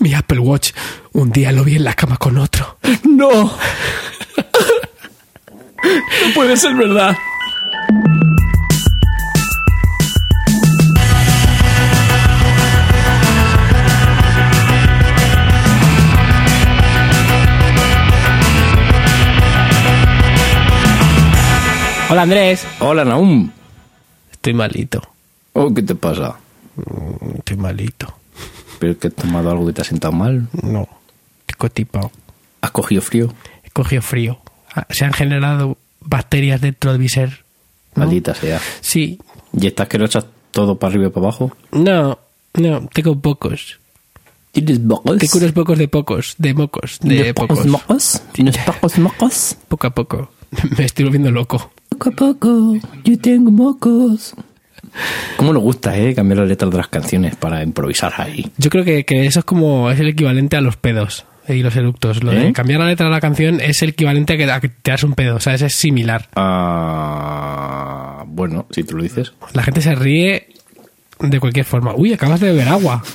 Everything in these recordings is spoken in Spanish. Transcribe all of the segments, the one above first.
Mi Apple Watch. Un día lo vi en la cama con otro. ¡No! no puede ser verdad. Hola Andrés. Hola, Naum. Estoy malito. Oh, ¿qué te pasa? Estoy malito. ¿Pero que has tomado algo que te ha sentado mal? No. Constipado. ¿Has cogido frío? He cogido frío. Ah, Se han generado bacterias dentro de mi ser. ¿no? Maldita sea. Sí. ¿Y estás que lo echas todo para arriba y para abajo? No, no, tengo pocos. ¿Tienes mocos? Tengo unos pocos de pocos, de mocos, de pocos. mocos? ¿Tienes pocos mocos? Poco a poco. Me estoy volviendo loco. Poco a poco, yo tengo mocos. ¿Cómo nos gusta, eh? Cambiar las letras de las canciones para improvisar ahí. Yo creo que, que eso es como es el equivalente a los pedos y los eructos. Lo de ¿Eh? cambiar la letra de la canción es el equivalente a que, a que te das un pedo. O sea, es similar. Ah, bueno, si tú lo dices. La gente se ríe de cualquier forma. Uy, acabas de beber agua.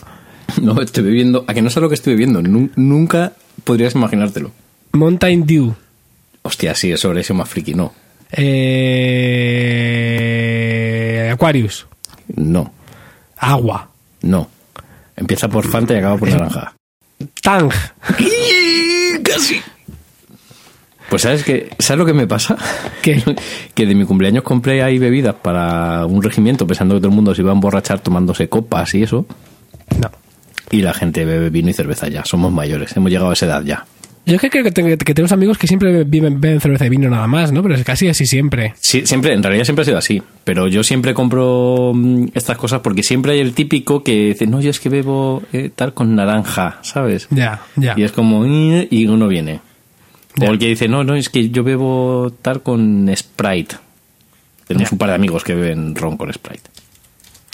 No, estoy bebiendo. ¿A que no sé lo que estoy bebiendo? Nu- nunca podrías imaginártelo. Mountain Dew. Hostia, sí, sobre eso más friki, no. Eh, Aquarius. No, Agua. no. Empieza por Fanta y acaba por naranja. Tang. Casi. Pues sabes que, ¿sabes lo que me pasa? ¿Qué? Que de mi cumpleaños compré ahí bebidas para un regimiento pensando que todo el mundo se iba a emborrachar tomándose copas y eso. No. Y la gente bebe vino y cerveza ya. Somos mayores, hemos llegado a esa edad ya. Yo es que creo que, que tenemos amigos que siempre viven, beben cerveza y vino nada más, ¿no? Pero es casi así siempre. Sí, siempre, en realidad siempre ha sido así. Pero yo siempre compro mm, estas cosas porque siempre hay el típico que dice, no, yo es que bebo eh, tal con naranja, ¿sabes? Ya, ya. Y es como, "Eh", y uno viene. Ya. O el que dice, no, no, es que yo bebo tal con Sprite. Tenemos Ya. un par de amigos que beben ron con Sprite.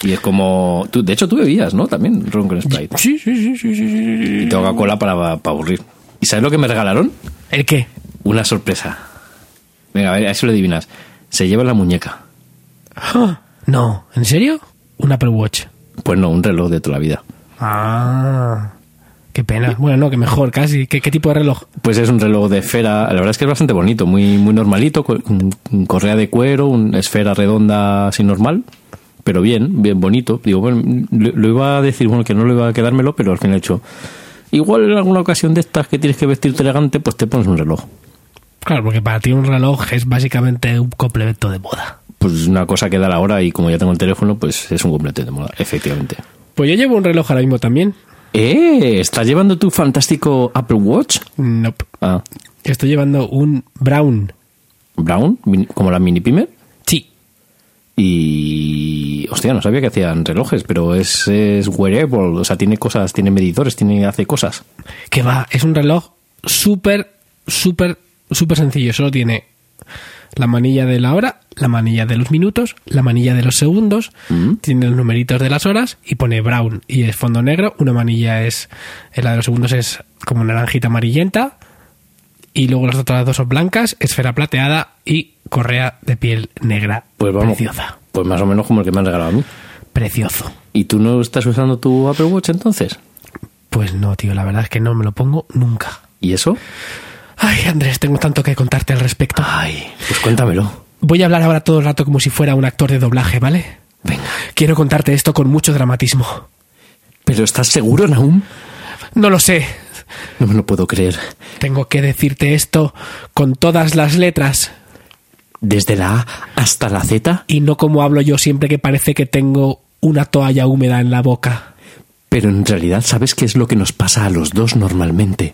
Y es como, tú, de hecho tú bebías, ¿no? También ron con Sprite. Sí, sí, sí, sí, sí, sí. Y Coca-Cola para, para aburrir. ¿Y sabes lo que me regalaron? ¿El qué? Una sorpresa. Venga, a ver, a eso lo adivinas. Se lleva la muñeca. Ah, No, ¿en serio? Un Apple Watch. Pues no, un reloj de toda la vida. Ah, qué pena. Bueno, no, que mejor casi. ¿Qué, qué tipo de reloj? Pues es un reloj de esfera, la verdad es que es bastante bonito, muy, muy normalito, con correa de cuero, una esfera redonda así normal, pero bien, bien bonito. Digo, bueno, lo, lo iba a decir, bueno, que no lo iba a quedármelo, pero al final he hecho. Igual en alguna ocasión de estas que tienes que vestirte elegante, pues te pones un reloj. Claro, porque para ti un reloj es básicamente un complemento de moda. Pues una cosa que da la hora y como ya tengo el teléfono, pues es un completo de moda, efectivamente. Pues yo llevo un reloj ahora mismo también. ¡Eh! ¿Estás llevando tu fantástico Apple Watch? Nope. Ah, Estoy llevando un Brown. Brown, como la mini Pimer. Y. Hostia, no sabía que hacían relojes, pero es, es wearable, o sea, tiene cosas, tiene medidores, tiene, hace cosas. Que va, es un reloj súper, súper, súper sencillo. Solo tiene la manilla de la hora, la manilla de los minutos, la manilla de los segundos, Mm. tiene los numeritos de las horas y pone brown y es fondo negro. Una manilla es, la de los segundos es como naranjita amarillenta y luego las otras dos son blancas, esfera plateada y correa de piel negra. Pues vamos. Preciosa. Pues más o menos como el que me han regalado a mí. Precioso. ¿Y tú no estás usando tu Apple Watch entonces? Pues no, tío, la verdad es que no me lo pongo nunca. ¿Y eso? Ay, Andrés, tengo tanto que contarte al respecto. Ay, pues cuéntamelo. Voy a hablar ahora todo el rato como si fuera un actor de doblaje, ¿vale? Venga. Quiero contarte esto con mucho dramatismo. ¿Pero estás seguro, Naum? No lo sé. No me lo puedo creer. Tengo que decirte esto con todas las letras ¿Desde la A hasta la Z? y no como hablo yo siempre que parece que tengo una toalla húmeda en la boca. Pero en realidad, ¿sabes qué es lo que nos pasa a los dos normalmente?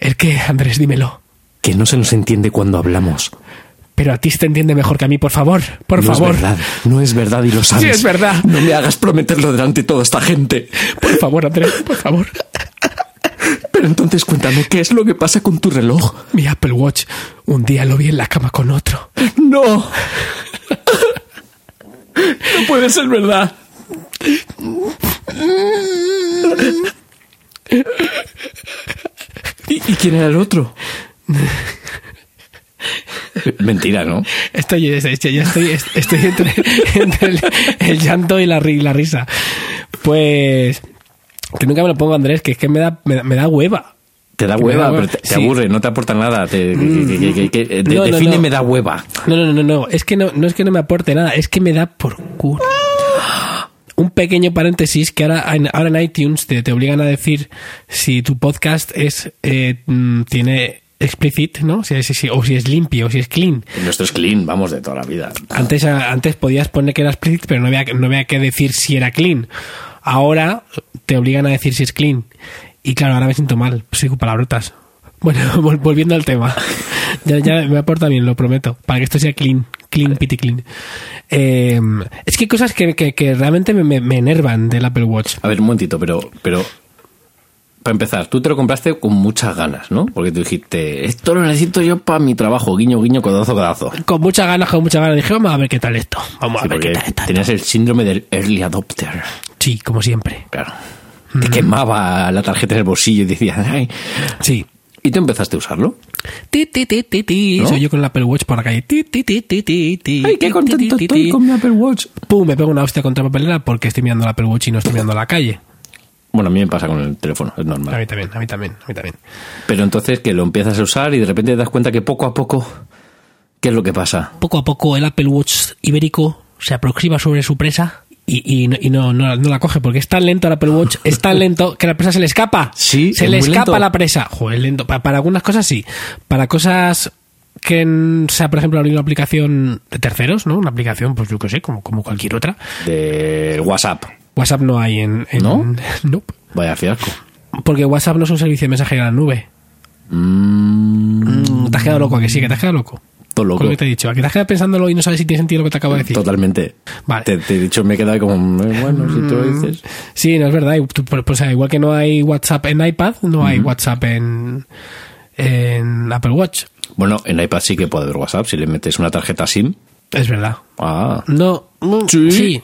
¿El qué, Andrés? Dímelo. Que no se nos entiende cuando hablamos. Pero a ti se te entiende mejor que a mí, por favor. Por no favor. es verdad, no es verdad y lo sabes. Sí, es verdad. No me hagas prometerlo delante de toda esta gente. Por favor, Andrés, por favor. Pero entonces cuéntame, ¿qué es lo que pasa con tu reloj? Mi Apple Watch. Un día lo vi en la cama con otro. ¡No! no puede ser verdad. ¿Y, y quién era el otro? Mentira, ¿no? Estoy, estoy, ya estoy, estoy entre, entre el, el llanto y la, la risa. Pues Que nunca me lo pongo, Andrés, que es que me da, me, da- me da hueva. Te da hueva, pero te, te Sí. Aburre, no te aporta nada. Te, que- que- que- que- que- de- No, no, define no. me da hueva. No, no, no, no, es que no, no es que no me aporte nada, es que me da por culo. Un pequeño paréntesis que ahora en, ahora en iTunes te, te obligan a decir si tu podcast es eh, mm, tiene explicit, ¿no? Si o si es limpio, o si es clean. Nuestro es clean, vamos, de toda la vida. Antes, antes podías poner que era explicit, pero no había, no había que decir si era clean. Ahora te obligan a decir si es clean. Y claro, ahora me siento mal. Sigo palabrotas. Bueno, vol- volviendo al tema. Ya, ya me aporta bien, lo prometo. Para que esto sea clean. Clean, pity clean. Eh, es que hay cosas que, que- que realmente me, me- enervan del Apple Watch. A ver, un momentito, pero, pero para empezar, tú te lo compraste con muchas ganas, ¿no? Porque tú dijiste, esto lo necesito yo para mi trabajo, guiño, guiño, codazo, codazo. Con muchas ganas, con muchas ganas. Dije, vamos a ver qué tal esto. Vamos a ver qué tal está. tenías el síndrome del early adopter. Sí, como siempre. Claro. Te quemaba la tarjeta en el bolsillo y decías, ay. Sí. ¿Y tú empezaste a usarlo? Ti, ti, ti, ti, ti. ¿No? Soy yo con el Apple Watch por la calle. Ti, ti, ti, ti, ti, ti. ¡Ay, qué contento ti, ti, estoy ti. con mi Apple Watch! Pum, me pego una hostia contra la papelera porque estoy mirando el Apple Watch y no estoy mirando la calle. Bueno, a mí me pasa con el teléfono, es A normal. mí también, a mí también, a mí también. Pero entonces que lo empiezas a usar y de repente te das cuenta que poco a poco, ¿qué es lo que pasa? Poco a poco el Apple Watch ibérico se aproxima sobre su presa y, y no, y no, no, no la coge porque es tan lento el Apple Watch, es tan lento que la presa se le escapa. Sí, se es le muy escapa lento. la presa. Joder, lento. Pa- Para, algunas cosas sí. Para cosas que mm, sea, por ejemplo, abrir una aplicación de terceros, ¿no? Una aplicación, pues yo qué sé, como, como cualquier otra. Del WhatsApp. WhatsApp no hay en... en ¿No? Nope. Vaya fiasco. Porque WhatsApp no es un servicio de mensajería en la nube. Mm, ¿Te has quedado loco? ¿A que sí? ¿Que te has quedado loco? Loco. Con lo que te he dicho. ¿A que te has quedado pensándolo y no sabes si tiene sentido lo que te acabo de decir? Totalmente. Vale. Te, te he dicho, me he quedado como, eh, bueno, si tú lo dices. Sí, no es verdad. Pues, pues, igual que no hay WhatsApp en iPad, no hay WhatsApp en, en Apple Watch. Bueno, en iPad sí que puede haber WhatsApp si le metes una tarjeta SIM. Es verdad. Ah, No, mm, Sí. sí,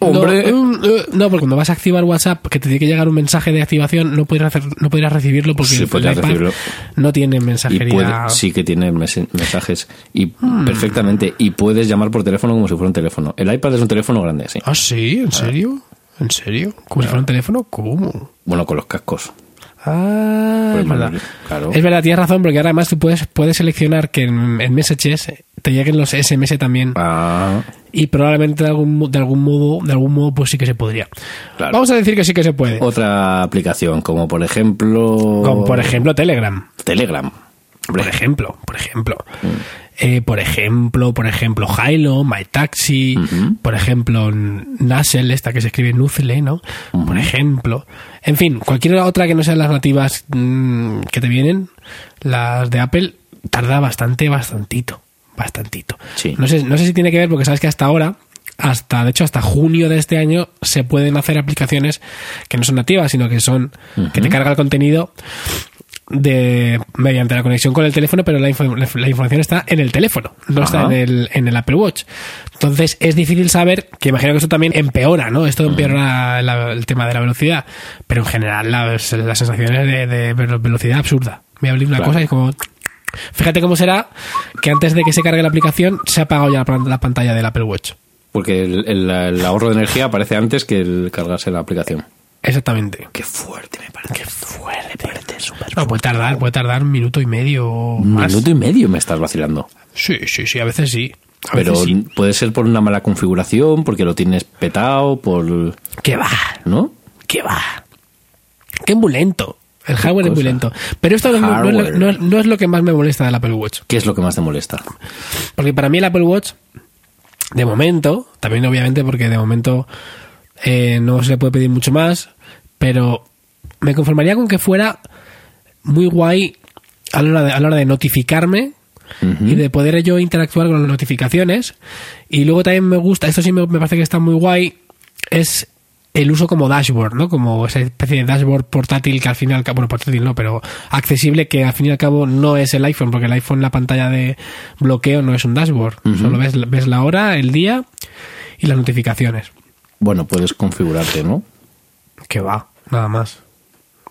Oh, hombre. No, mm, eh, no, porque cuando vas a activar WhatsApp, que te tiene que llegar un mensaje de activación, no podrías, hacer, no podrías recibirlo porque Sí, el iPad recibirlo. no tiene y mensajería. puede, sí que tiene mensajes y Hmm. perfectamente y puedes llamar por teléfono como si fuera un teléfono. El iPad es un teléfono grande, sí. Ah, sí, ¿en serio? ¿En serio? ¿Como si fuera un teléfono? ¿Cómo? Bueno, con los cascos. Ah, Pues es verdad. mal- claro. Es verdad, tienes razón, porque ahora además tú puedes, puedes seleccionar que en, en Messages te lleguen los SMS también. Ah, Y probablemente de algún, de algún modo, de algún modo, pues sí que se podría. Claro. Vamos a decir que sí que se puede. otra aplicación como por ejemplo Como por ejemplo Telegram. Telegram. Por ejemplo, por ejemplo. Mm. Eh, por ejemplo, por ejemplo, Hilo, My Taxi, por ejemplo, Nuzzle, esta que se escribe Nuzzle, ¿no? Por ejemplo. En fin, cualquier otra que no sean las nativas mm, que te vienen, las de Apple, tarda bastante, bastantito. Bastantito. Sí. No sé, no sé si tiene que ver porque sabes que hasta ahora, hasta, de hecho, hasta junio de este año, se pueden hacer aplicaciones que no son nativas, sino que son, que te carga el contenido de mediante la conexión con el teléfono, pero la, info- la- la información está en el teléfono, no está en el, en el Apple Watch. Entonces es difícil saber, que imagino que eso también empeora, ¿no? Esto empeora la- el tema de la velocidad, pero en general la, la sensación es de, de velo- velocidad absurda. Voy a abrir una Claro. cosa y es como... Fíjate cómo será que antes de que se cargue la aplicación se ha apagado ya la, pan- la pantalla del Apple Watch. Porque el, el- el ahorro de energía aparece antes que el cargarse la aplicación. Exactamente. Qué fuerte me parece. Qué fuerte. No, puede tardar, puede tardar un minuto y medio Un más. minuto y medio me estás vacilando. Sí, sí, sí, a veces sí. A Pero veces sí. puede ser por una mala configuración, porque lo tienes petado, por... ¿Qué va? ¿No? ¿Qué va? Que es muy lento. El hardware es muy lento. Pero esto no es, no es lo- Hardware. no es- no es lo que más me molesta del Apple Watch. ¿Qué es lo que más te molesta? Porque para mí el Apple Watch, de momento, también obviamente porque de momento eh, no se le puede pedir mucho más, pero me conformaría con que fuera muy guay a la hora de, a la hora de notificarme y de poder yo interactuar con las notificaciones. Y luego también me gusta, esto sí me, me parece que está muy guay, es el uso como dashboard, ¿no? Como esa especie de dashboard portátil que al final, bueno, portátil no, pero accesible que al fin y al cabo no es el iPhone, porque el iPhone la pantalla de bloqueo no es un dashboard. Solo ves, ves la hora, el día y las notificaciones. Bueno, puedes configurarte, ¿no? Que va, nada más.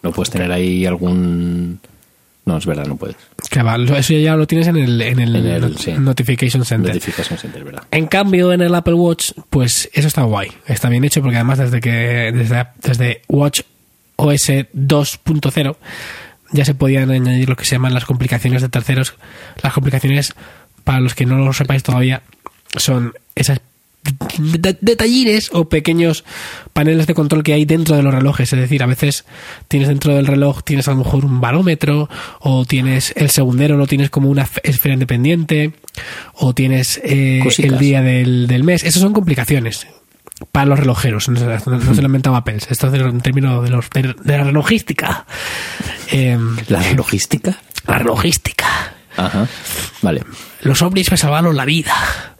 No puedes tener ahí algún... No, es verdad, no puedes. Que va, eso ya lo tienes en el, en el, En el, not- sí. Notification Center. Notification Center, ¿verdad? En cambio, en el Apple Watch, pues eso está guay. Está bien hecho porque además desde que desde, desde Watch OS 2.0 ya se podían añadir lo que se llaman las complicaciones de terceros. Las complicaciones, para los que no lo sepáis todavía, son esas detallines o pequeños paneles de control que hay dentro de los relojes. Es decir, a veces tienes dentro del reloj, tienes a lo mejor un barómetro, o tienes el segundero, lo tienes como una esfera independiente, o tienes eh, el día del, del mes. Esas son complicaciones para los relojeros. No, se- no- no se lo inventaba Apple. Esto es de- en términos de, los, de, de la relogística. Em, ¿La logística? la relogística. Ajá. Vale. Los ovnis me salvaron la vida.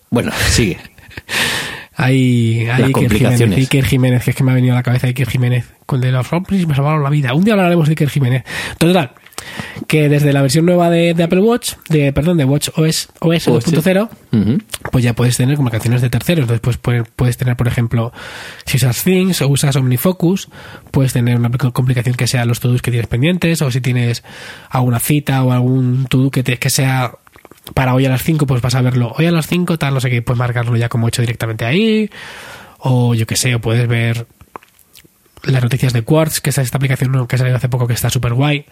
Bueno, sigue. Hay, hay Iker complicaciones. Jiménez, Iker Jiménez, que es que me ha venido a la cabeza Iker Jiménez. Con de los ovnis me salvaron la vida. Un día hablaremos de Iker Jiménez. Total, que desde la versión nueva de, de Apple Watch, de perdón, de Watch OS, OS 2.0, Ujú. pues ya puedes tener comunicaciones de terceros. Pues, puedes, puedes tener, por ejemplo, si usas Things o usas OmniFocus, puedes tener una complicación que sea los to-dos que tienes pendientes, o si tienes alguna cita o algún to-do que, te- que sea para hoy a las 5, pues vas a verlo hoy a las 5, tal, no sé qué, puedes marcarlo ya como hecho directamente ahí, o yo que sé, o puedes ver las noticias de Quartz, que es esta aplicación que ha salido hace poco que está súper guay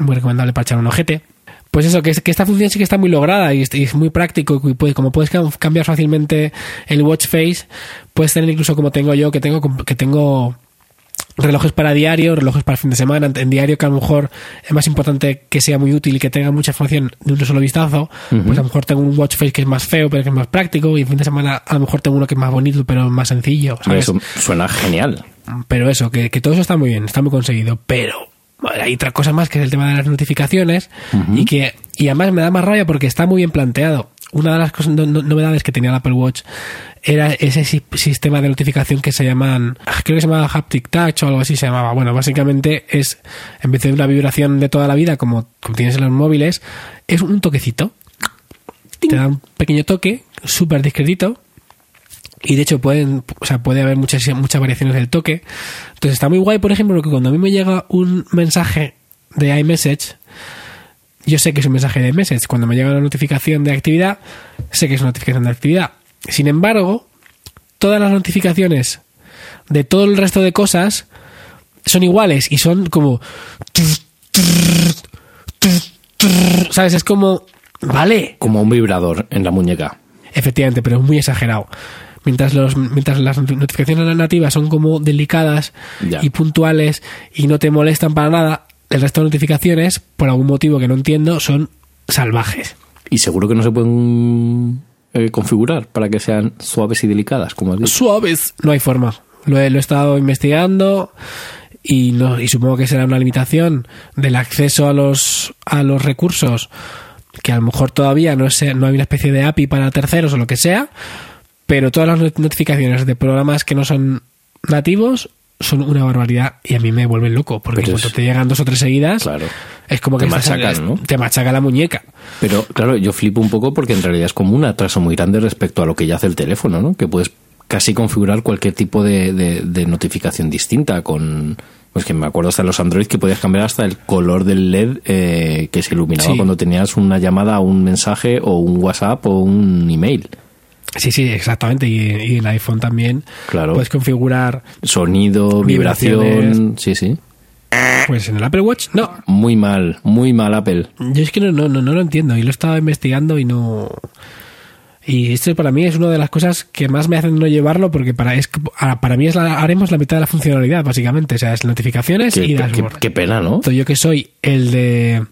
muy recomendable para echar un ojete. Pues eso, que, que esta función sí que está muy lograda y es, y es muy práctico. Y puede- como puedes cam- cambiar fácilmente el watch face, puedes tener incluso como tengo yo, que tengo, que tengo relojes para diario, relojes para fin de semana. En diario, que a lo mejor es más importante que sea muy útil y que tenga mucha información de un solo vistazo. Pues a lo mejor tengo un watch face que es más feo, pero que es más práctico. Y en fin de semana, a lo mejor tengo uno que es más bonito, pero más sencillo. ¿sabes? Eso suena genial. Pero eso, que, que todo eso está muy bien, está muy conseguido. Pero hay otra cosa más que es el tema de las notificaciones y que y además me da más rabia porque está muy bien planteado. Una de las cosas, no- no- novedades que tenía el Apple Watch era ese si- sistema de notificación que se llaman, creo que se llamaba Haptic Touch o algo así se llamaba. Bueno, básicamente es, en vez de una vibración de toda la vida como, como tienes en los móviles, es un toquecito. Te da un pequeño toque, súper discretito, y de hecho pueden, o sea, puede haber muchas, muchas variaciones del toque. Entonces está muy guay, por ejemplo, que cuando a mí me llega un mensaje de iMessage, yo sé que es un mensaje de iMessage. Cuando me llega una notificación de actividad, sé que es una notificación de actividad. Sin embargo, todas las notificaciones de todo el resto de cosas son iguales y son como... ¿Sabes? Es como... Vale, Como un vibrador en la muñeca. Efectivamente, pero es muy exagerado. Mientras, los, mientras las notificaciones nativas son como delicadas Ya. y puntuales y no te molestan para nada, el resto de notificaciones, por algún motivo que no entiendo, son salvajes. Y seguro que no se pueden eh, configurar para que sean suaves y delicadas, como has dicho. Suaves. No hay forma. Lo he, lo he estado investigando y, no, y supongo que será una limitación del acceso a los, a los recursos que a lo mejor todavía no, sé, no hay una especie de API para terceros o lo que sea, pero todas las not- notificaciones de programas que no son nativos son una barbaridad y a mí me vuelven loco, porque Pero cuando es- te llegan dos o tres seguidas, Claro. es como que Te estás- machacan, ¿no? te machaca la muñeca. Pero claro, yo flipo un poco porque en realidad es como un atraso muy grande respecto a lo que ya hace el teléfono, ¿no? Que puedes casi configurar cualquier tipo de, de- de notificación distinta con... Pues que me acuerdo hasta en los Android que podías cambiar hasta el color del LED eh, que se iluminaba Sí. cuando tenías una llamada, un mensaje o un WhatsApp o un email. Sí, sí, exactamente. Y, y el iPhone también Claro. puedes configurar, Sonido, vibración... Sí, sí. pues en el Apple Watch, no. Muy mal, muy mal Apple. Yo es que no, no, no, no lo entiendo y lo he estado investigando y no. Y esto para mí es una de las cosas que más me hacen no llevarlo porque para es ah, para mí es la, haremos la mitad de la funcionalidad básicamente, o sea, es notificaciones Qué, y qué- dashboard. qué pena, ¿no? Yo que soy el de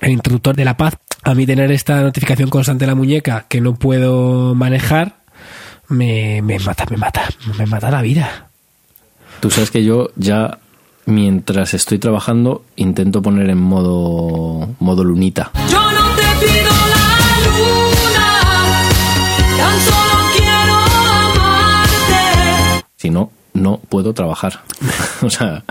el introductor de la paz, a mí tener esta notificación constante en la muñeca que no puedo manejar me, me mata, me mata, me mata la vida. Tú sabes que yo ya mientras estoy trabajando intento poner en modo modo lunita. Yo no te pido la luna, tan solo quiero amarte. Si no, no puedo trabajar. o sea,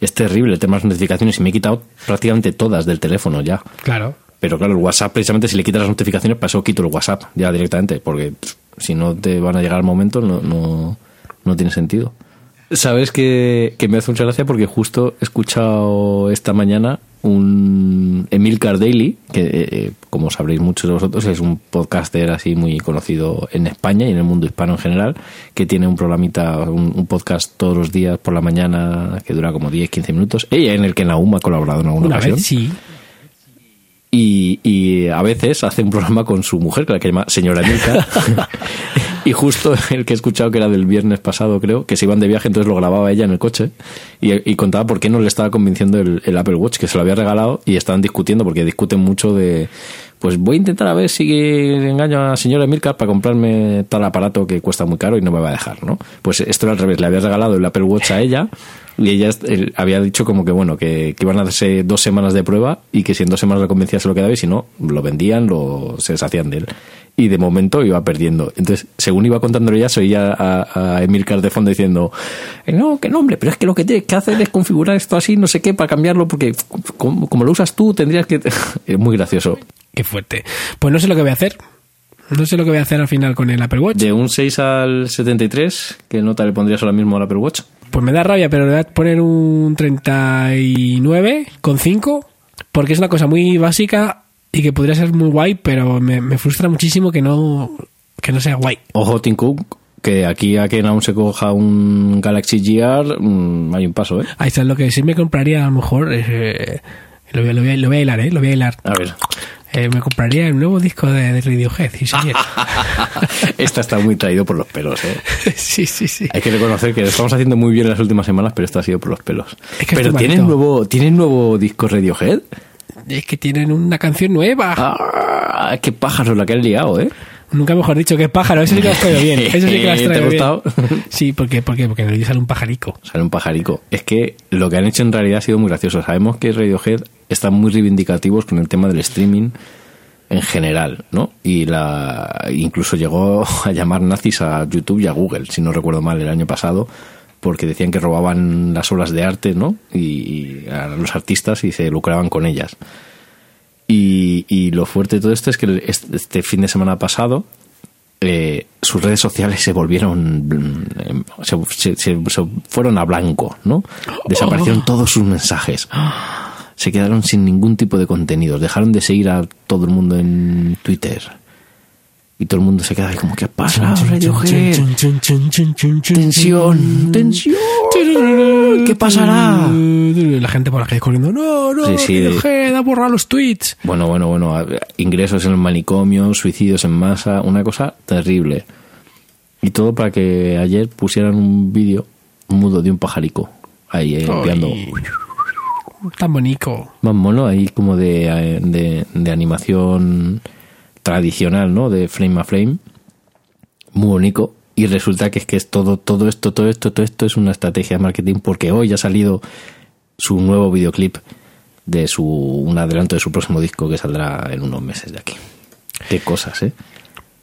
es terrible el tema de las notificaciones y me he quitado prácticamente todas del teléfono ya. Claro. Pero claro, el WhatsApp, precisamente si le quitas las notificaciones, para eso quito el WhatsApp ya directamente, porque pff, si no te van a llegar al momento, no, no, no tiene sentido. Sabes que, que me hace mucha gracia porque justo he escuchado esta mañana un Emilcar Daily, que eh, eh, como sabréis muchos de vosotros es un podcaster así muy conocido en España y en el mundo hispano en general, que tiene un programita, un, un podcast todos los días por la mañana que dura como 10-15 minutos, ella en el que Naum ha colaborado en alguna Una ocasión. vez, sí. Y, y a veces hace un programa con su mujer, que la que llama señora Emilcar. y justo el que he escuchado, que era del viernes pasado, creo, que se iban de viaje, entonces lo grababa ella en el coche y, y contaba por qué no le estaba convenciendo el, el Apple Watch, que se lo había regalado y estaban discutiendo, porque discuten mucho de. Pues voy a intentar a ver si engaño a la señora Emilcar para comprarme tal aparato que cuesta muy caro y no me va a dejar, ¿no? Pues esto era al revés, le había regalado el Apple Watch a ella y ella había dicho como que bueno, que, que iban a hacerse dos semanas de prueba y que si en dos semanas lo convencía se lo quedaba y si no, lo vendían, lo, se deshacían de él. Y de momento iba perdiendo. Entonces, según iba contándolo ya, se oía a, a Emilcar de fondo diciendo, "Eh, no, que no, hombre, pero es que lo que tienes que hacer es configurar esto así, no sé qué, para cambiarlo, porque como, como lo usas tú, tendrías que... es muy gracioso. Qué fuerte. Pues no sé lo que voy a hacer. No sé lo que voy a hacer al final con el Apple Watch. De un 6 al 73, ¿qué nota le pondrías ahora mismo al Apple Watch? Pues me da rabia, pero le voy a poner un 39,5 porque es una cosa muy básica y que podría ser muy guay, pero me, me frustra muchísimo que no, que no sea guay. Ojo, Tim Cook, que aquí a que aún se coja un Galaxy GR, mm, hay un paso, ¿eh? Ahí está lo que sí me compraría a lo mejor. eh, lo, voy, a- lo voy a- lo voy a hilar, ¿eh? Lo voy a hilar. A ver. Eh, me compraría el nuevo disco de, de Radiohead, señor. Esta está muy traído por los pelos, ¿eh? sí, sí, sí. Hay que reconocer que lo estamos haciendo muy bien en las últimas semanas, pero esto ha sido por los pelos. Es que pero ¿tienen nuevo, ¿tienen nuevo disco Radiohead? Es que tienen una canción nueva. ¡Ah! ¡Qué pájaros la que han liado, eh! Nunca mejor dicho que pájaro. Eso sí que lo has traído bien. Eso sí que lo has ¿Te ha traído bien. gustado? Sí, ¿por qué? ¿Por qué? Porque en el sale un pajarico. Sale un pajarico. Es que lo que han hecho en realidad ha sido muy gracioso. Sabemos que Radiohead están muy reivindicativos con el tema del streaming en general, ¿no? Y la incluso llegó a llamar nazis a YouTube y a Google, si no recuerdo mal, el año pasado, porque decían que robaban las obras de arte, ¿no? Y, y a los artistas y se lucraban con ellas. Y, y lo fuerte de todo esto es que este fin de semana pasado eh, sus redes sociales se volvieron mm, se, se- se- se fueron a blanco, ¿no? Desaparecieron todos sus mensajes. Se quedaron sin ningún tipo de contenidos, dejaron de seguir a todo el mundo en Twitter. Y todo el mundo se queda ahí como, ¿qué pasa? Radiohead? Tensión, tensión. ¿Qué pasará? La gente por la calle corriendo. No, no, Sí, sí. Radiohead ha borrado los tweets. Bueno, bueno, bueno, ingresos en el manicomio, suicidios en masa, una cosa terrible. Y todo para que ayer pusieran un vídeo mudo de un pajarico ahí eh, Tan bonito. más mono ahí como de, eh, de, de animación tradicional, ¿no? De frame a frame. Muy bonito. Y resulta que es que es todo, todo esto, todo esto, todo esto es una estrategia de marketing porque hoy ha salido su nuevo videoclip de su, un adelanto de su próximo disco que saldrá en unos meses de aquí. Qué cosas, ¿eh?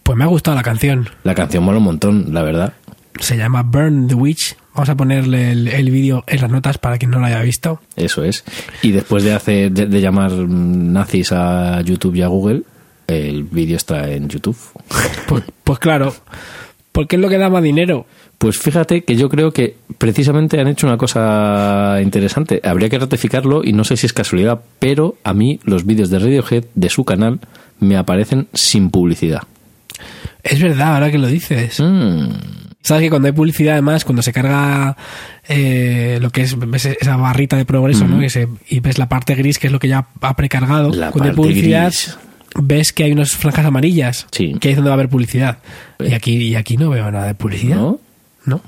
Pues me ha gustado la canción. La canción mola un montón, la verdad. Se llama Burn the Witch. Vamos a ponerle el, el vídeo en las notas para quien no lo haya visto. Eso es. Y después de hacer de, de llamar nazis a YouTube y a Google, el vídeo está en YouTube. Pues, pues claro, porque es lo que da más dinero. Pues fíjate que yo creo que precisamente han hecho una cosa interesante. Habría que ratificarlo y no sé si es casualidad, pero a mí los vídeos de Radiohead de su canal me aparecen sin publicidad. Es verdad, ahora que lo dices. Mm, Sabes que cuando hay publicidad, además, cuando se carga eh, lo que es ves esa barrita de progreso, ¿no? Y, se- y ves la parte gris, que es lo que ya ha precargado. La cuando hay publicidad, gris. Ves que hay unas franjas amarillas, Sí. que es donde va a haber publicidad. Ve. Y aquí, y aquí no veo nada de publicidad. ¿No?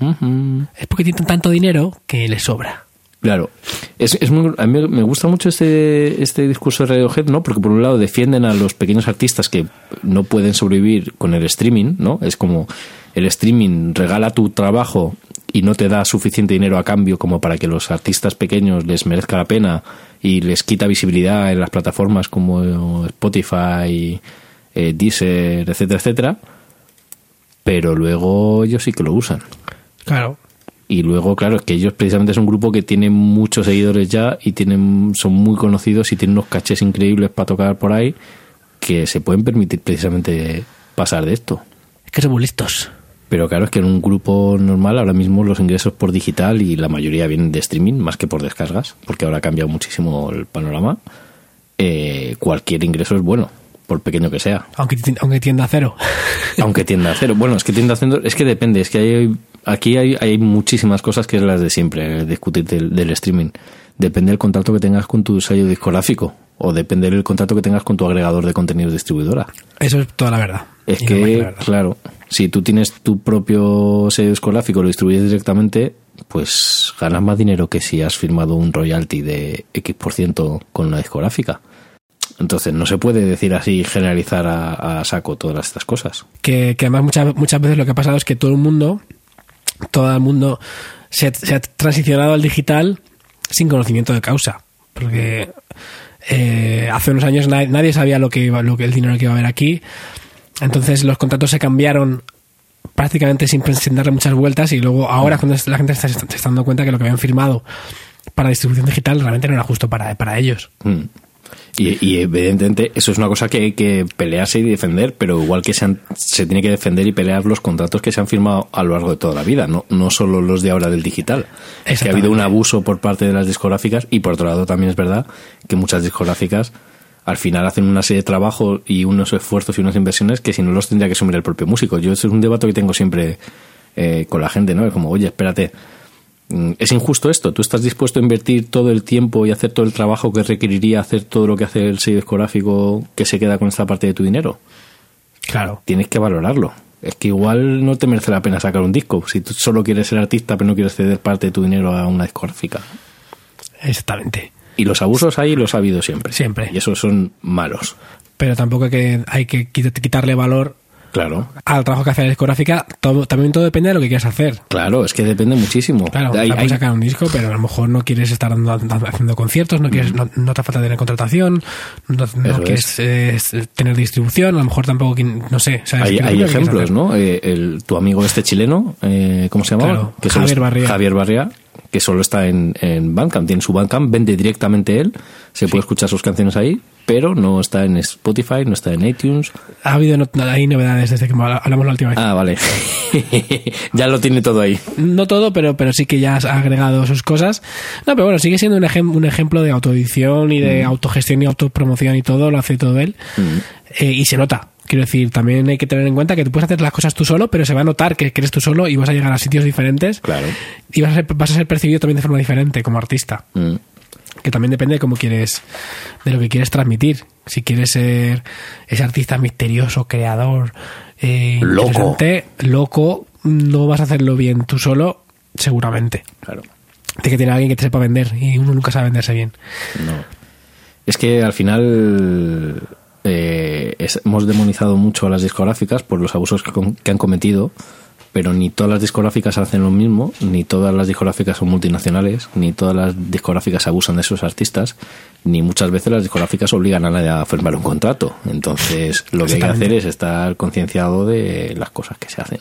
Es porque tienen tanto dinero que les sobra. Claro. Es, es muy- a mí me gusta mucho este, este discurso de Radiohead, ¿no? Porque por un lado defienden a los pequeños artistas que no pueden sobrevivir con el streaming, ¿no? Es como el streaming regala tu trabajo y no te da suficiente dinero a cambio como para que los artistas pequeños les merezca la pena y les quita visibilidad en las plataformas como Spotify, eh, Deezer, etcétera, etcétera. Pero luego ellos sí que lo usan. Claro. Y luego, claro, es que ellos precisamente es un grupo que tiene muchos seguidores ya y tienen son muy conocidos y tienen unos cachés increíbles para tocar por ahí que se pueden permitir precisamente pasar de esto. Es que son muy listos. Pero claro, es que en un grupo normal ahora mismo los ingresos por digital y la mayoría vienen de streaming más que por descargas, porque ahora ha cambiado muchísimo el panorama. Eh, cualquier ingreso es bueno, por pequeño que sea. Aunque, aunque tienda a cero. Aunque tienda a cero. Bueno, es que tienda a cero, es que depende, es que hay, aquí hay, hay muchísimas cosas que es las de siempre, eh, discutir del, del streaming. Depende del contrato que tengas con tu sello discográfico o depende del contrato que tengas con tu agregador de contenidos distribuidora. Eso es toda la verdad. Es Y no que, verdad. claro, si tú tienes tu propio sello discográfico y lo distribuyes directamente, pues ganas más dinero que si has firmado un royalty de X% con una discográfica. Entonces, no se puede decir así, generalizar a, a saco todas estas cosas. que, que además muchas, muchas veces lo que ha pasado es que todo el mundo, todo el mundo se, se ha transicionado al digital sin conocimiento de causa. Porque eh, hace unos años nadie, sabía lo que iba, lo que el dinero que iba a haber aquí. Entonces los contratos se cambiaron prácticamente sin, sin darle muchas vueltas y luego ahora cuando la gente se está dando cuenta que lo que habían firmado para distribución digital realmente no era justo para, para ellos. Mm. Y, y evidentemente eso es una cosa que hay que pelearse y defender, pero igual que se, han- se tiene que defender y pelear los contratos que se han firmado a lo largo de toda la vida, no, no solo los de ahora del digital. Es que ha habido un abuso por parte de las discográficas y por otro lado también es verdad que muchas discográficas al final hacen una serie de trabajos y unos esfuerzos y unas inversiones que si no los tendría que asumir el propio músico. Yo eso es un debate que tengo siempre eh, con la gente, ¿no? Es como, oye, espérate, ¿Es injusto esto? ¿Tú estás dispuesto a invertir todo el tiempo y hacer todo el trabajo que requeriría hacer todo lo que hace el sello discográfico que se queda con esta parte de tu dinero? Claro. Tienes que valorarlo. Es que igual no te merece la pena sacar un disco si tú solo quieres ser artista pero no quieres ceder parte de tu dinero a una discográfica. Exactamente. Y los abusos ahí los ha habido siempre. Siempre. Y esos son malos. Pero tampoco hay que, hay que quit- quitarle valor Claro. al trabajo que hace la discográfica. Todo, también todo depende de lo que quieras hacer. Claro, es que depende muchísimo. Claro, Hay- puedes hay- sacar un disco, pero a lo mejor no quieres estar haciendo conciertos, no quieres, no, no te falta tener contratación, no, quieres eh, tener distribución, a lo mejor tampoco, no sé. ¿sabes? Hay, ¿Qué- hay ejemplos? ¿no? Eh, el, tu amigo este chileno, eh, ¿cómo se? Claro, solo Javier Barría. Javier Barría, que solo está en, en Bandcamp. Tiene su Bandcamp, vende directamente él, se puede escuchar sus canciones ahí, pero no está en Spotify, no está en iTunes. Ha habido no- hay novedades desde que hablamos la última vez. Ah, vale. ya lo tiene todo ahí. No todo, pero, pero sí que ya ha agregado sus cosas. No, pero bueno, sigue siendo un, ejem- un ejemplo de autoedición y de autogestión y autopromoción y todo, lo hace todo él. Eh, y se nota. Quiero decir, también hay que tener en cuenta que tú puedes hacer las cosas tú solo, pero se va a notar que, eres tú solo y vas a llegar a sitios diferentes. Claro. Y vas a, ser, vas a ser percibido también de forma diferente como artista. Mm. Que también depende de cómo quieres, de lo que quieres transmitir. Si quieres ser ese artista misterioso, creador, eh, Loco. loco, no vas a hacerlo bien tú solo, seguramente. Claro. De que tiene alguien que te sepa vender y uno nunca sabe venderse bien. No. Es que al final eh, es- hemos demonizado mucho a las discográficas por los abusos que, con- que han cometido, pero ni todas las discográficas hacen lo mismo, ni todas las discográficas son multinacionales, ni todas las discográficas abusan de sus artistas, ni muchas veces las discográficas obligan a nadie a firmar un contrato. Entonces, lo que hay que hacer es estar concienciado de las cosas que se hacen.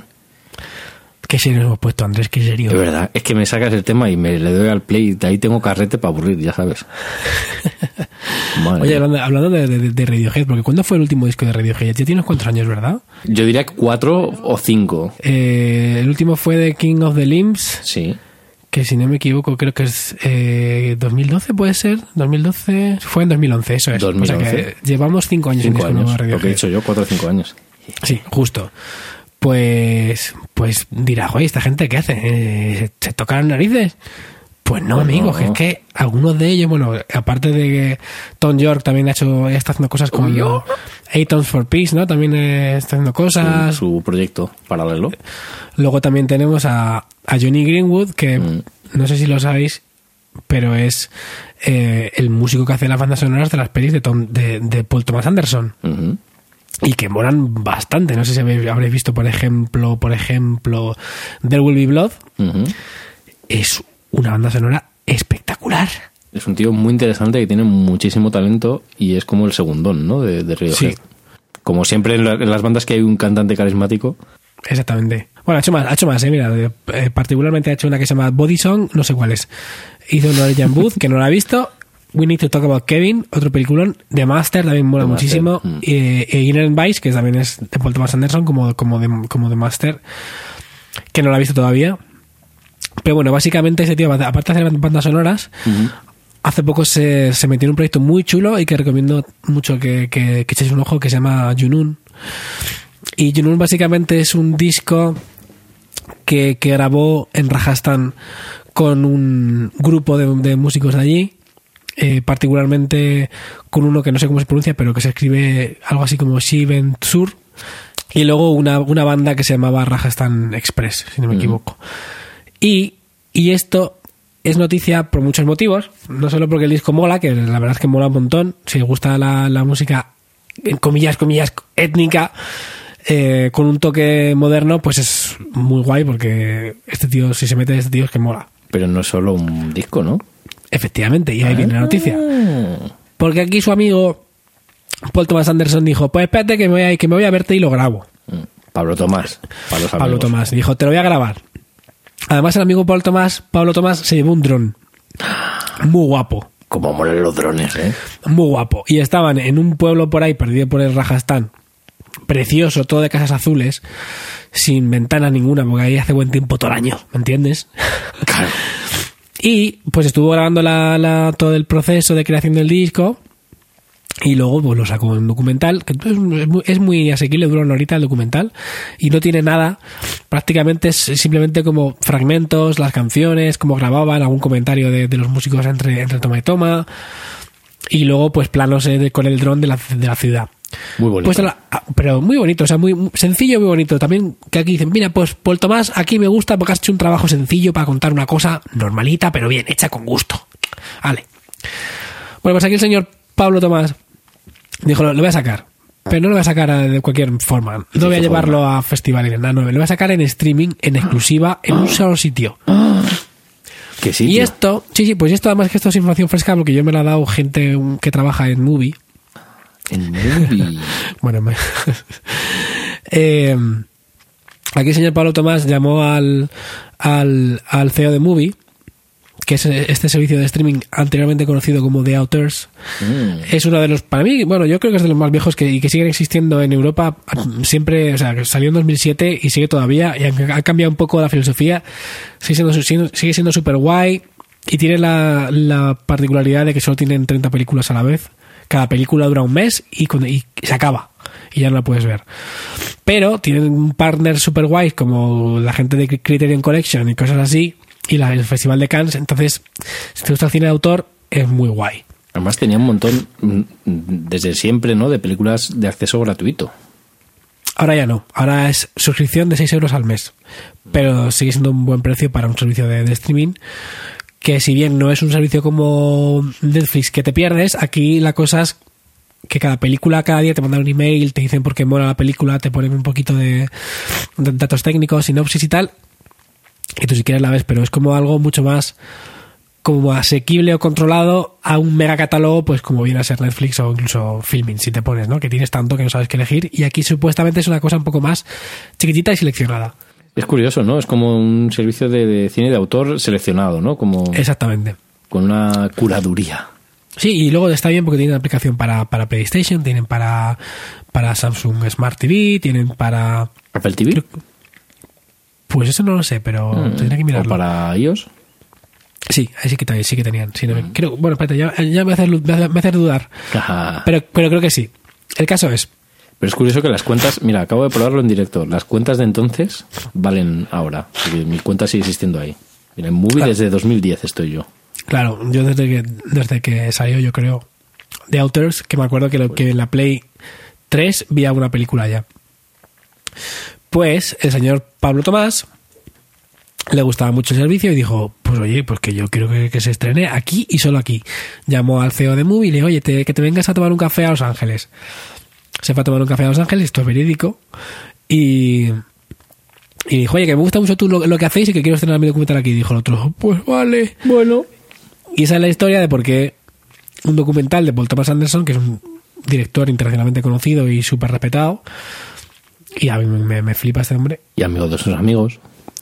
Qué serio hemos puesto, Andrés, qué serio. De verdad, es que me sacas el tema y me le doy al play, de ahí tengo carrete para aburrir, ya sabes. Oye, hablando, hablando de, de- de Radiohead, porque ¿cuándo fue el último disco de Radiohead? Ya tienes cuántos años, ¿verdad? Yo diría que cuatro o cinco. Eh, el último fue de King of the Limbs, Sí. que si no me equivoco creo que es eh, 2012, puede ser. 2012, fue en 2011, eso es. O sea 2011. que llevamos cinco años Cinco en disco nuevo años. de Lo que he Radiohead. dicho yo, cuatro o cinco años. Sí, justo. Pues, pues dirá, oye, ¿esta gente qué hace? Eh, ¿Se tocan las narices? Pues no, Pues amigo, no. es que algunos de ellos, bueno, aparte de que Tom York también ha hecho, ya está haciendo cosas con Atons for Peace, ¿no? También está haciendo Su, cosas. su proyecto paralelo. Luego también tenemos a, a Johnny Greenwood, que Mm. no sé si lo sabéis, pero es eh, el músico que hace las bandas sonoras de las pelis de, Tom- de, de Paul Thomas Anderson. Ujú. Y que molan bastante. No sé si habréis visto, por ejemplo, por ejemplo, There Will Be Blood. Es una banda sonora espectacular. Es un tío muy interesante que tiene muchísimo talento y es como el segundón, ¿no? De, de Radiohead. Sí. Como siempre en, la- en las bandas que hay un cantante carismático. Exactamente. Bueno, ha hecho más, ha hecho más, eh, mira, eh, particularmente ha hecho una que se llama Body Song, no sé cuál es. Hizo Norwegian Booth, que no la ha visto. We Need to Talk About Kevin, otro peliculón. The Master también mola The muchísimo. mm. Eh, Inner Vice, que también es de Paul Thomas Anderson, como, como, de, como de Master. que no la he visto todavía. Pero bueno, básicamente ese tío, aparte de hacer bandas sonoras, hace poco se, se metió en un proyecto muy chulo y que recomiendo mucho que, que, que echéis un ojo, que se llama Junun. Y Junun básicamente es un disco que, que grabó en Rajasthan con un grupo de, de músicos de allí, eh, particularmente con uno que no sé cómo se pronuncia, pero que se escribe algo así como Shiven Sur, y luego una, una banda que se llamaba Rajasthan Express, si no me equivoco. Y, y esto es noticia por muchos motivos, no solo porque el disco mola, que la verdad es que mola un montón, si gusta la, la música, en comillas, comillas, étnica, eh, con un toque moderno, pues es muy guay porque este tío, si se mete este tío es que mola. Pero no es solo un disco, ¿no? Efectivamente, y ahí viene la noticia. Porque aquí su amigo Paul Thomas Anderson dijo, pues espérate que me voy a, que me voy a verte y lo grabo. Mm. Pablo Tomás. Pablo amigos. Tomás dijo, te lo voy a grabar. Además el amigo Paul Tomás, Pablo Tomás se llevó un dron. Muy guapo, Como molan los drones, ¿eh? muy guapo. Y estaban en un pueblo por ahí, perdido por el Rajastán. Precioso, todo de casas azules, sin ventana ninguna, porque ahí hace buen tiempo todo el año, ¿me entiendes? Claro. Y pues estuvo grabando la, la- todo el proceso de creación del disco. Y luego pues lo sacó en documental, que es muy, es muy asequible, dura una horita el documental. Y no tiene nada, prácticamente es simplemente como fragmentos, las canciones, cómo grababan, algún comentario de, los músicos entre, entre toma y toma. Y luego pues planos eh, con el dron de la, de la ciudad. Muy bonito. Pues la- ah, pero muy bonito, o sea, muy sencillo, muy bonito. También que aquí dicen, mira, pues Paul Tomás, aquí me gusta porque has hecho un trabajo sencillo para contar una cosa normalita, pero bien, hecha con gusto. Vale. Bueno, pues aquí el señor Pablo Tomás dijo, lo, lo voy a sacar. Pero no lo voy a sacar eh, de cualquier forma. No voy a llevarlo a festivales, nada, no, lo voy a sacar en streaming, en exclusiva, en un solo sitio. Y esto, sí, sí, pues esto además que esto es información fresca porque yo me la ha dado gente que trabaja en Movie. En movie. Bueno, Eh, aquí el señor Pablo Tomás llamó al, al, al CEO de Movie, que es este servicio de streaming anteriormente conocido como The Outers. Mm. Es uno de los, para mí, bueno, yo creo que es de los más viejos que, y que siguen existiendo en Europa. Siempre, o sea, salió en 2007 y sigue todavía. Y aunque ha cambiado un poco la filosofía, sigue siendo, sigue siendo súper guay. Y tiene la, la particularidad de que solo tienen 30 películas a la vez. Cada película dura un mes y, cuando- y se acaba. Y ya no la puedes ver. Pero tienen un partner super guay como la gente de Criterion Collection y cosas así. Y la, el Festival de Cannes. Entonces, si te gusta el cine de autor, es muy guay. Además tenía un montón, mm, desde siempre, ¿no? De películas de acceso gratuito. Ahora ya no. Ahora es suscripción de 6 euros al mes. Pero sigue siendo un buen precio para un servicio de, de streaming. Que si bien no es un servicio como Netflix que te pierdes, aquí la cosa es que cada película, cada día te mandan un email, te dicen por qué mola la película, te ponen un poquito de, datos técnicos, sinopsis y tal. Y tú si quieres la ves, pero es como algo mucho más como asequible o controlado a un mega catálogo, pues como viene a ser Netflix o incluso Filming, si te pones, ¿no? Que tienes tanto que no sabes qué elegir. Y aquí supuestamente es una cosa un poco más chiquitita y seleccionada. Es curioso, ¿no? Es como un servicio de, de cine de autor seleccionado, ¿no? Como Exactamente. con una curaduría. Sí, y luego está bien porque tienen aplicación para, para PlayStation, tienen para, para Samsung Smart TV, tienen para... ¿Apple TV? Pues eso no lo sé, pero Mm, tendría que ¿O mirarlo. para iOS? Sí, ahí sí que, sí que tenían. Sí, no me- creo- bueno, espérate, ya, ya me, hace, me hace- me hace dudar. Ajá. Pero, pero creo que sí. El caso es, Pero es curioso que las cuentas, mira, acabo de probarlo en directo. Las cuentas de entonces valen ahora. mi cuenta sigue existiendo ahí. Mira, en Movie Claro. desde 2010 estoy yo. Claro, yo desde que, desde que salió, yo creo, The Outers, que me acuerdo que, lo, que en la Play 3 vi alguna película ya. Pues el señor Pablo Tomás le gustaba mucho el servicio y dijo, pues oye, pues que yo quiero que, que se estrene aquí y solo aquí. Llamó al CEO de Movie y le dijo, oye, te- que te vengas a tomar un café a Los Ángeles. Se fue a tomar un café a Los Ángeles, esto es verídico, y, y dijo, oye, que me gusta mucho tú lo, lo que hacéis y que quiero estrenar mi documental aquí. Y dijo el otro, pues vale. Bueno. Y esa es la historia de por qué un documental de Paul Thomas Anderson, que es un director internacionalmente conocido y súper respetado, y a mí me, me flipa este hombre, Y amigo de sus amigos.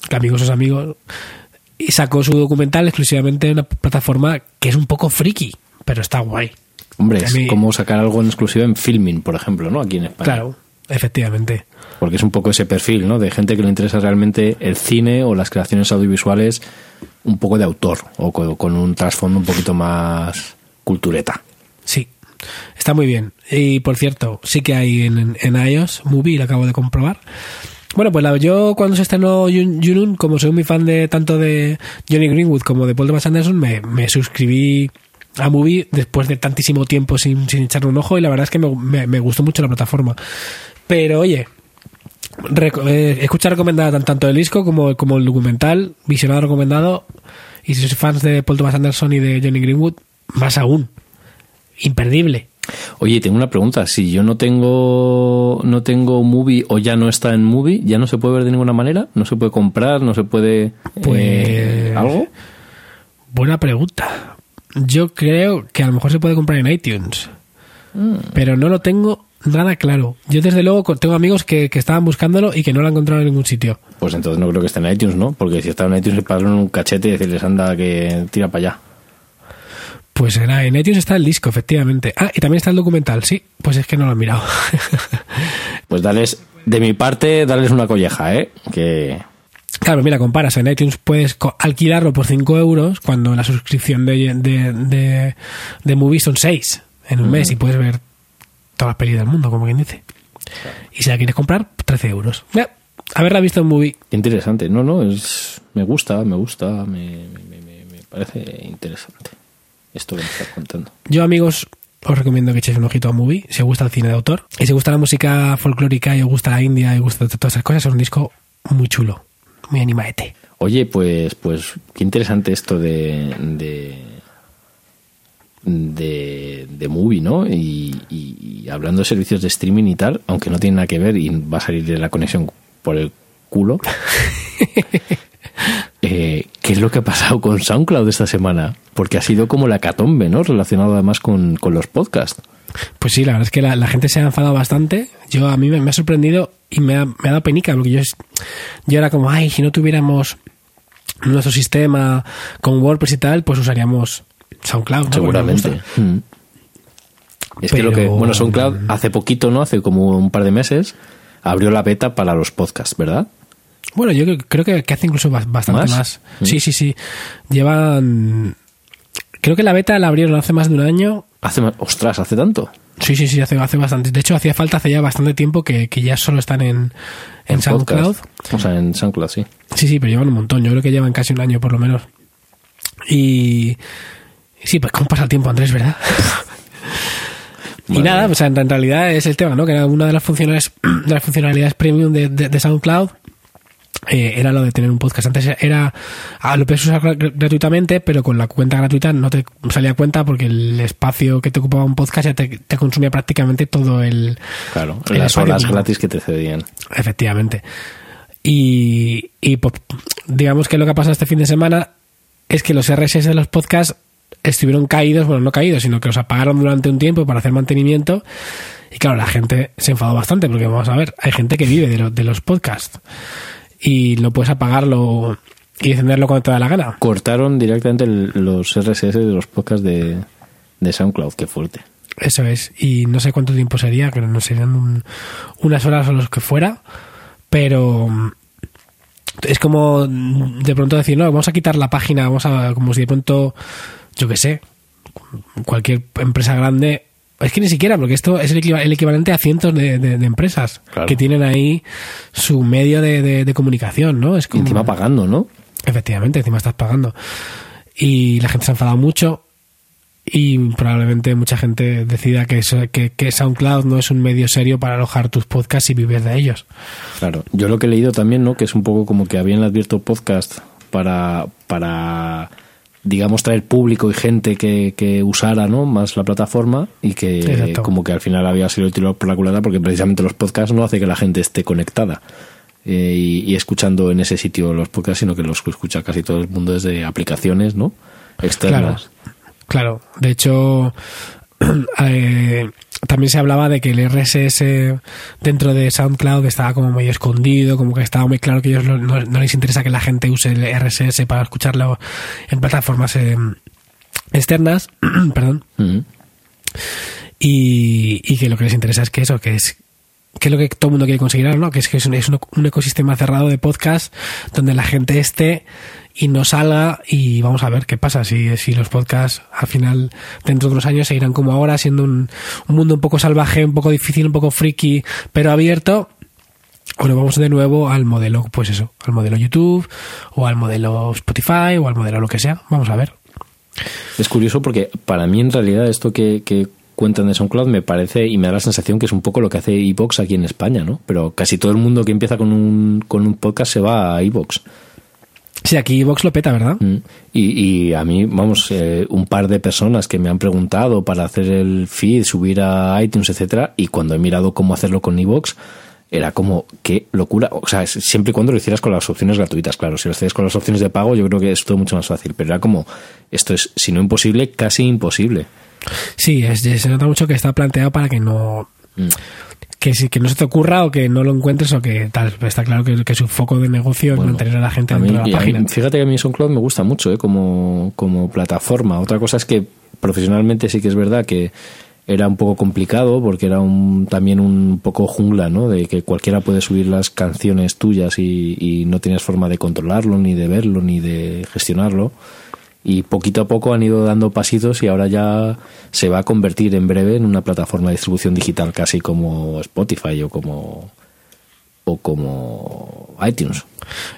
que amigos sus amigos, y sacó su documental exclusivamente en una plataforma que es un poco friki, pero está guay. Hombre, es mí- como sacar algo en exclusiva en filming, por ejemplo, ¿no? Aquí en España. Claro. efectivamente. Porque es un poco ese perfil, ¿no? De gente que le interesa realmente el cine o las creaciones audiovisuales un poco de autor o co- con un trasfondo un poquito más cultureta. Sí, está muy bien. Y por cierto, sí que hay en, en iOS Movie, lo acabo de comprobar. Bueno, pues la, yo cuando se estrenó Junun, como soy muy fan de tanto de Johnny Greenwood como de Paul Thomas Anderson, me, me suscribí a Movie después de tantísimo tiempo sin, sin echarle un ojo y la verdad es que me, me- me gustó mucho la plataforma. Pero oye, reco- eh, escucha recomendada tan- tanto el disco como, como el documental, visionado recomendado. Y si sois fans de Paul Thomas Anderson y de Johnny Greenwood, más aún. Imperdible. Oye, tengo una pregunta. Si yo no tengo no tengo movie o ya no está en movie, ya no se puede ver de ninguna manera, no se puede comprar, no se puede eh, Pues- algo. Buena pregunta. Yo creo que a lo mejor se puede comprar en iTunes. Pero no lo tengo nada claro. Yo desde luego tengo amigos que, que estaban buscándolo y que no lo han encontrado en ningún sitio. Pues entonces no creo que esté en iTunes, ¿no? Porque si está en iTunes es para darle un cachete y decirles anda que tira para allá. Pues era, en iTunes está el disco, efectivamente. Ah, y también está el documental, sí. Pues es que no lo he mirado. Pues dales, de mi parte, darles una colleja, ¿eh? Que claro, mira, comparas. En iTunes puedes alquilarlo por 5 euros cuando la suscripción de, de, de, de Movie son 6 en un mes y puedes ver todas las pelis del mundo, como quien dice. Y si la quieres comprar, 13 euros. Mira, haberla visto en Movie. Interesante. No, no, es me gusta, me gusta, me, me, me- me parece interesante esto que me estás contando. Yo, amigos, os recomiendo que echéis un ojito a Movie si os gusta el cine de autor. Y si os gusta la música folclórica y os gusta la India y os gusta todas esas cosas, es un disco muy chulo, muy animaete. Oye, pues, pues qué interesante esto de de de, de movie, ¿no? Y, y- y hablando de servicios de streaming y tal, aunque no tiene nada que ver y va a salir de la conexión por el culo. eh, ¿Qué es lo que ha pasado con SoundCloud esta semana? Porque ha sido como la catombe, ¿no? Relacionado además con, con los podcasts. Pues sí, la verdad es que la, la gente se ha enfadado bastante. Yo a mí me, me ha sorprendido y me ha, me ha dado penica porque yo, era como, ay, si no tuviéramos nuestro sistema con WordPress y tal, pues usaríamos SoundCloud. ¿no? Seguramente. Mm. Es que lo que, bueno, SoundCloud hace poquito, ¿no? Hace como un par de meses, abrió la beta para los podcasts, ¿verdad? Bueno, yo creo- creo que, que hace incluso bas- bastante ¿Más? más. Mm. Sí, sí, sí. Llevan... Creo que la beta la abrieron hace más de un año. Hace más, ostras, hace tanto. Sí, sí, sí, hace, hace bastante. De hecho, hacía falta hace ya bastante tiempo que, que ya solo están en, en, SoundCloud. podcast. O sea, en SoundCloud, sí. Sí, sí, pero llevan un montón. Yo creo que llevan casi un año por lo menos. Y... Sí, pues cómo pasa el tiempo, Andrés, ¿verdad? y nada, mía. pues en, en realidad es el tema, ¿no? Que era una de las funcionalidades, de las funcionalidades premium de, de- de SoundCloud. Eh, era lo de tener un podcast. Antes era, ah, lo puedes usar gra- gratuitamente, pero con la cuenta gratuita no te salía cuenta porque el espacio que te ocupaba un podcast ya te, te consumía prácticamente todo el, Claro, el las espacio horas que- gratis que te cedían. Efectivamente. Y, y pues, digamos que lo que ha pasado este fin de semana es que los RSS de los podcasts estuvieron caídos, bueno, no caídos, sino que los apagaron durante un tiempo para hacer mantenimiento. Y claro, la gente se enfadó bastante porque vamos a ver, hay gente que vive de, lo- de los podcasts y no puedes apagarlo y encenderlo cuando te da la gana. Cortaron directamente el- los RSS de los podcasts de, de SoundCloud, qué fuerte. Eso es. Y no sé cuánto tiempo sería, que no serían un- unas horas o los que fuera, pero mm, es como de pronto decir, no, vamos a quitar la página, vamos a, como si de pronto, yo qué sé, cualquier empresa grande, es que ni siquiera, porque esto es el, equiva- el equivalente a cientos de, de- de empresas Claro. que tienen ahí su medio de, de- de comunicación, ¿no? Es Y como, encima pagando, ¿no? Efectivamente, encima estás pagando. Y la gente se ha enfadado mucho y probablemente mucha gente decida que, eso- que, que SoundCloud no es un medio serio para alojar tus podcasts y vivir de ellos. Claro, yo lo que he leído también, ¿no? Que es un poco como que habían abierto podcast para, para digamos, traer público y gente que, que usara, ¿no? Más la plataforma y que como que al final había sido el tiro por la culata porque precisamente los podcasts no hace que la gente esté conectada eh, y, y escuchando en ese sitio los podcasts, sino que los escucha casi todo el mundo desde aplicaciones, ¿no? Externas. Claro, de hecho, eh, también se hablaba de que el RSS dentro de SoundCloud estaba como medio escondido, como que estaba muy claro que ellos no, no- no les interesa que la gente use el RSS para escucharlo en plataformas eh, externas, perdón, y, y que lo que les interesa es que eso, que es que es lo que todo el mundo quiere conseguir ¿no? Que es que es un, es un- un ecosistema cerrado de podcast donde la gente esté y no salga y vamos a ver qué pasa si, si los podcasts al final dentro de unos años seguirán como ahora siendo un, un mundo un poco salvaje, un poco difícil, un poco friki, pero abierto o nos vamos de nuevo al modelo, pues eso, al modelo YouTube o al modelo Spotify o al modelo lo que sea. Vamos a ver. Es curioso porque para mí en realidad esto que, que cuentan de SoundCloud me parece y me da la sensación que es un poco lo que hace Evox aquí en España, ¿no? Pero casi todo el mundo que empieza con un, con un podcast se va a Evox. Sí, aquí Vox lo peta, ¿verdad? Mm. Y, y a mí, vamos, eh, un par de personas que me han preguntado para hacer el feed, subir a iTunes, etcétera, y cuando he mirado cómo hacerlo con Evox, era como, qué locura. O sea, siempre y cuando lo hicieras con las opciones gratuitas, claro. Si lo hacías con las opciones de pago, yo creo que es todo mucho más fácil. Pero era como, esto es, si no imposible, casi imposible. Sí, es- se nota mucho que está planteado para que no Mm. Que si que no se te ocurra o que no lo encuentres o que tal. Está claro que, que su foco de negocio Bueno, es mantener a la gente a mí- dentro de la mí- página. fíjate que a mí SoundCloud me gusta mucho ¿eh? como, como plataforma. Otra cosa es que profesionalmente sí que es verdad que era un poco complicado porque era un, también un poco jungla, ¿no? De que cualquiera puede subir las canciones tuyas y, y no tienes forma de controlarlo, ni de verlo, ni de gestionarlo. Y poquito a poco han ido dando pasitos y ahora ya se va a convertir en breve en una plataforma de distribución digital casi como Spotify o como o como iTunes.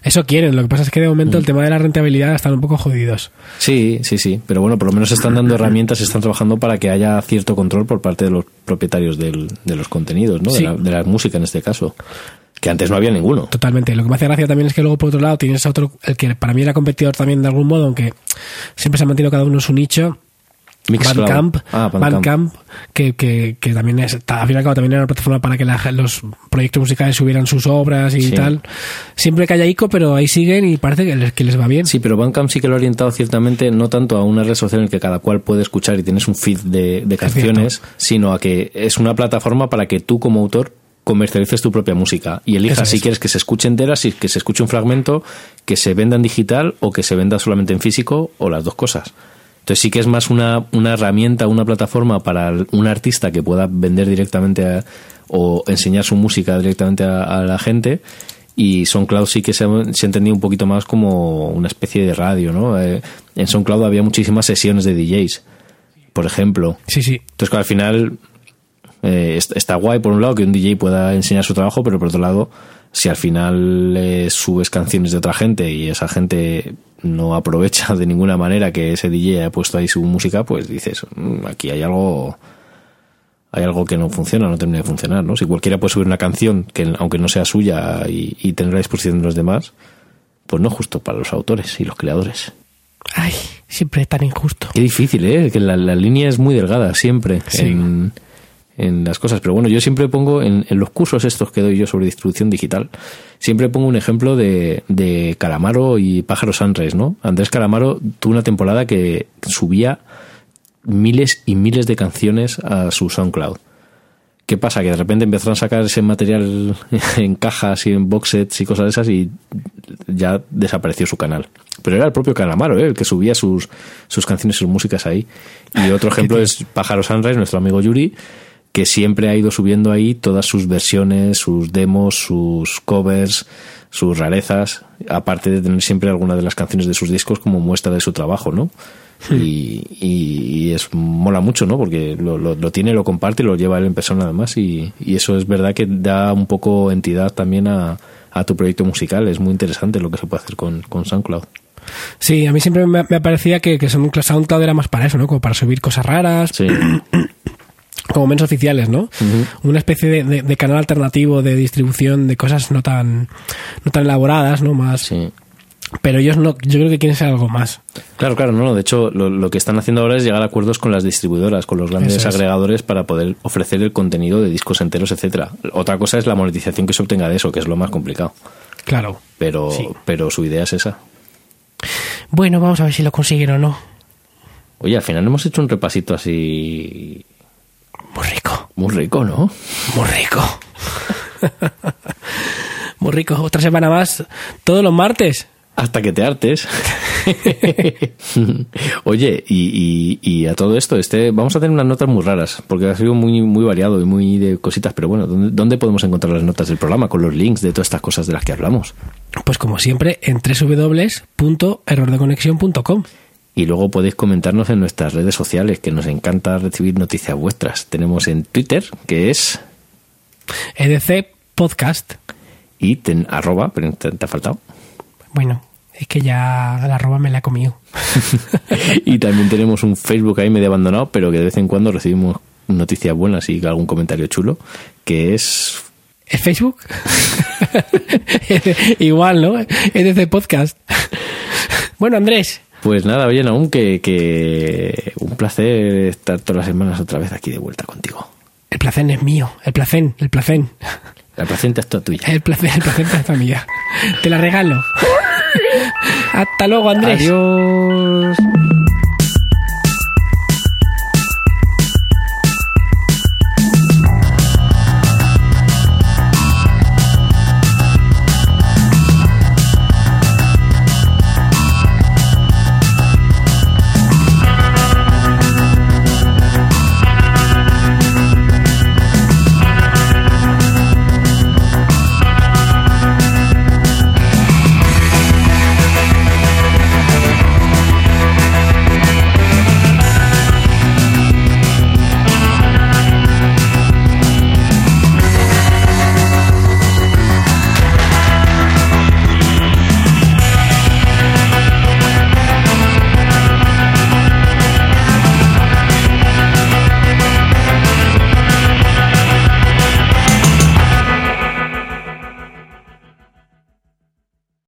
Eso quieren. Lo que pasa es que de Mm. momento el tema de la rentabilidad están un poco jodidos. Sí, sí, sí. Pero bueno, por lo menos están dando herramientas, están trabajando para que haya cierto control por parte de los propietarios del- de los contenidos, ¿no? Sí. De, la, de la música en este caso. Que antes no había ninguno. Totalmente. Lo que me hace gracia también es que luego, por otro lado, tienes a otro, el que para mí era competidor también de algún modo, aunque siempre se ha mantenido cada uno en su nicho. Bandcamp, Ah, Bandcamp. Bandcamp, que, que, que también es, al fin y al cabo también era una plataforma para que la- los proyectos musicales subieran sus obras y Sí. tal. Siempre que haya ICO, pero ahí siguen y parece que les, que les va bien. Sí, pero Bandcamp sí que lo ha orientado ciertamente no tanto a una red social en la que cada cual puede escuchar y tienes un feed de, de canciones, sino a que es una plataforma para que tú como autor comercialices tu propia música y elijas si es. quieres que se escuche entera, si que se escuche un fragmento, que se venda en digital o que se venda solamente en físico o las dos cosas. Entonces sí que es más una, una herramienta, una plataforma para un artista que pueda vender directamente a- o enseñar su música directamente a, a la gente. Y SoundCloud sí que se ha, se ha entendido un poquito más como una especie de radio, ¿no? Eh, en SoundCloud había muchísimas sesiones de DJs, por ejemplo. Sí, sí. Entonces, que al final eh, est- está guay por un lado que un DJ pueda enseñar su trabajo, pero por otro lado, si al final eh, subes canciones de otra gente y esa gente no aprovecha de ninguna manera que ese DJ haya puesto ahí su música, pues dices, "Mm, aquí hay algo hay algo que no funciona, no termina de funcionar, ¿no? Si cualquiera puede subir una canción que aunque no sea suya y, y tener a disposición de los demás, pues no es justo para los autores y los creadores. Ay, siempre es tan injusto. Qué difícil, ¿eh? Que la, la línea es muy delgada siempre Sí. en, en las cosas. Pero bueno, yo siempre pongo en, en los cursos estos que doy yo sobre distribución digital, siempre pongo un ejemplo de, de Calamaro y Pájaro Sunrise, ¿no? Andrés Calamaro tuvo una temporada que subía miles y miles de canciones a su SoundCloud. ¿Qué pasa? Que de repente empezaron a sacar ese material en cajas y en box sets y cosas de esas y ya desapareció su canal. Pero era el propio Calamaro, ¿eh? el que subía sus, sus canciones, sus músicas ahí. Y otro ejemplo es Pájaro Sunrise, nuestro amigo Yuri, que siempre ha ido subiendo ahí todas sus versiones, sus demos, sus covers, sus rarezas, aparte de tener siempre alguna de las canciones de sus discos como muestra de su trabajo, ¿no? Y, y- y es mola mucho, ¿no? Porque lo, lo- lo tiene, lo comparte y lo lleva él en persona además y, y eso es verdad que da un poco entidad también a, a tu proyecto musical. Es muy interesante lo que se puede hacer con, con SoundCloud. Sí, a mí siempre me, me parecía que, que Sound- SoundCloud era más para eso, ¿no? Como para subir cosas raras, Sí, como menos oficiales, ¿no? Una especie de, de- de canal alternativo de distribución de cosas no tan, no tan elaboradas, ¿no? Más. sí. Pero ellos no, yo creo que quieren ser algo más. Claro, claro, no. De hecho, lo, lo que están haciendo ahora es llegar a acuerdos con las distribuidoras, con los grandes es. agregadores para poder ofrecer el contenido de discos enteros, etcétera. Otra cosa es la monetización que se obtenga de eso, que es lo más complicado. Claro. Pero, Sí. pero su idea es esa. Bueno, vamos a ver si lo consiguen o no. Oye, al final hemos hecho un repasito así Muy rico, muy rico, ¿no? muy rico. muy rico. Otra semana más, todos los martes. hasta que te hartes. Oye, y, y- y a todo esto, este, vamos a tener unas notas muy raras, porque ha sido muy, muy variado y muy de cositas, pero bueno, ¿dónde, dónde podemos encontrar las notas del programa con los links de todas estas cosas de las que hablamos? Pues como siempre, en www.errordeconexión.com. Y luego podéis comentarnos en nuestras redes sociales, que nos encanta recibir noticias vuestras. Tenemos en Twitter, que es EDC Podcast. y ten, arroba, pero te, te ha faltado. Bueno, es que ya la arroba me la he comido. y también tenemos un Facebook ahí medio abandonado, pero que de vez en cuando recibimos noticias buenas y algún comentario chulo, que es ¿Es Facebook? Igual, ¿no? EDC Podcast. bueno, Andrés, Pues nada, oye, aún que, que un placer estar todas las semanas otra vez aquí de vuelta contigo. el placer es mío. El placer, el placer. La placenta es toda tuya. El placer, el placer es mía. Te la regalo. Hasta luego, Andrés. Adiós.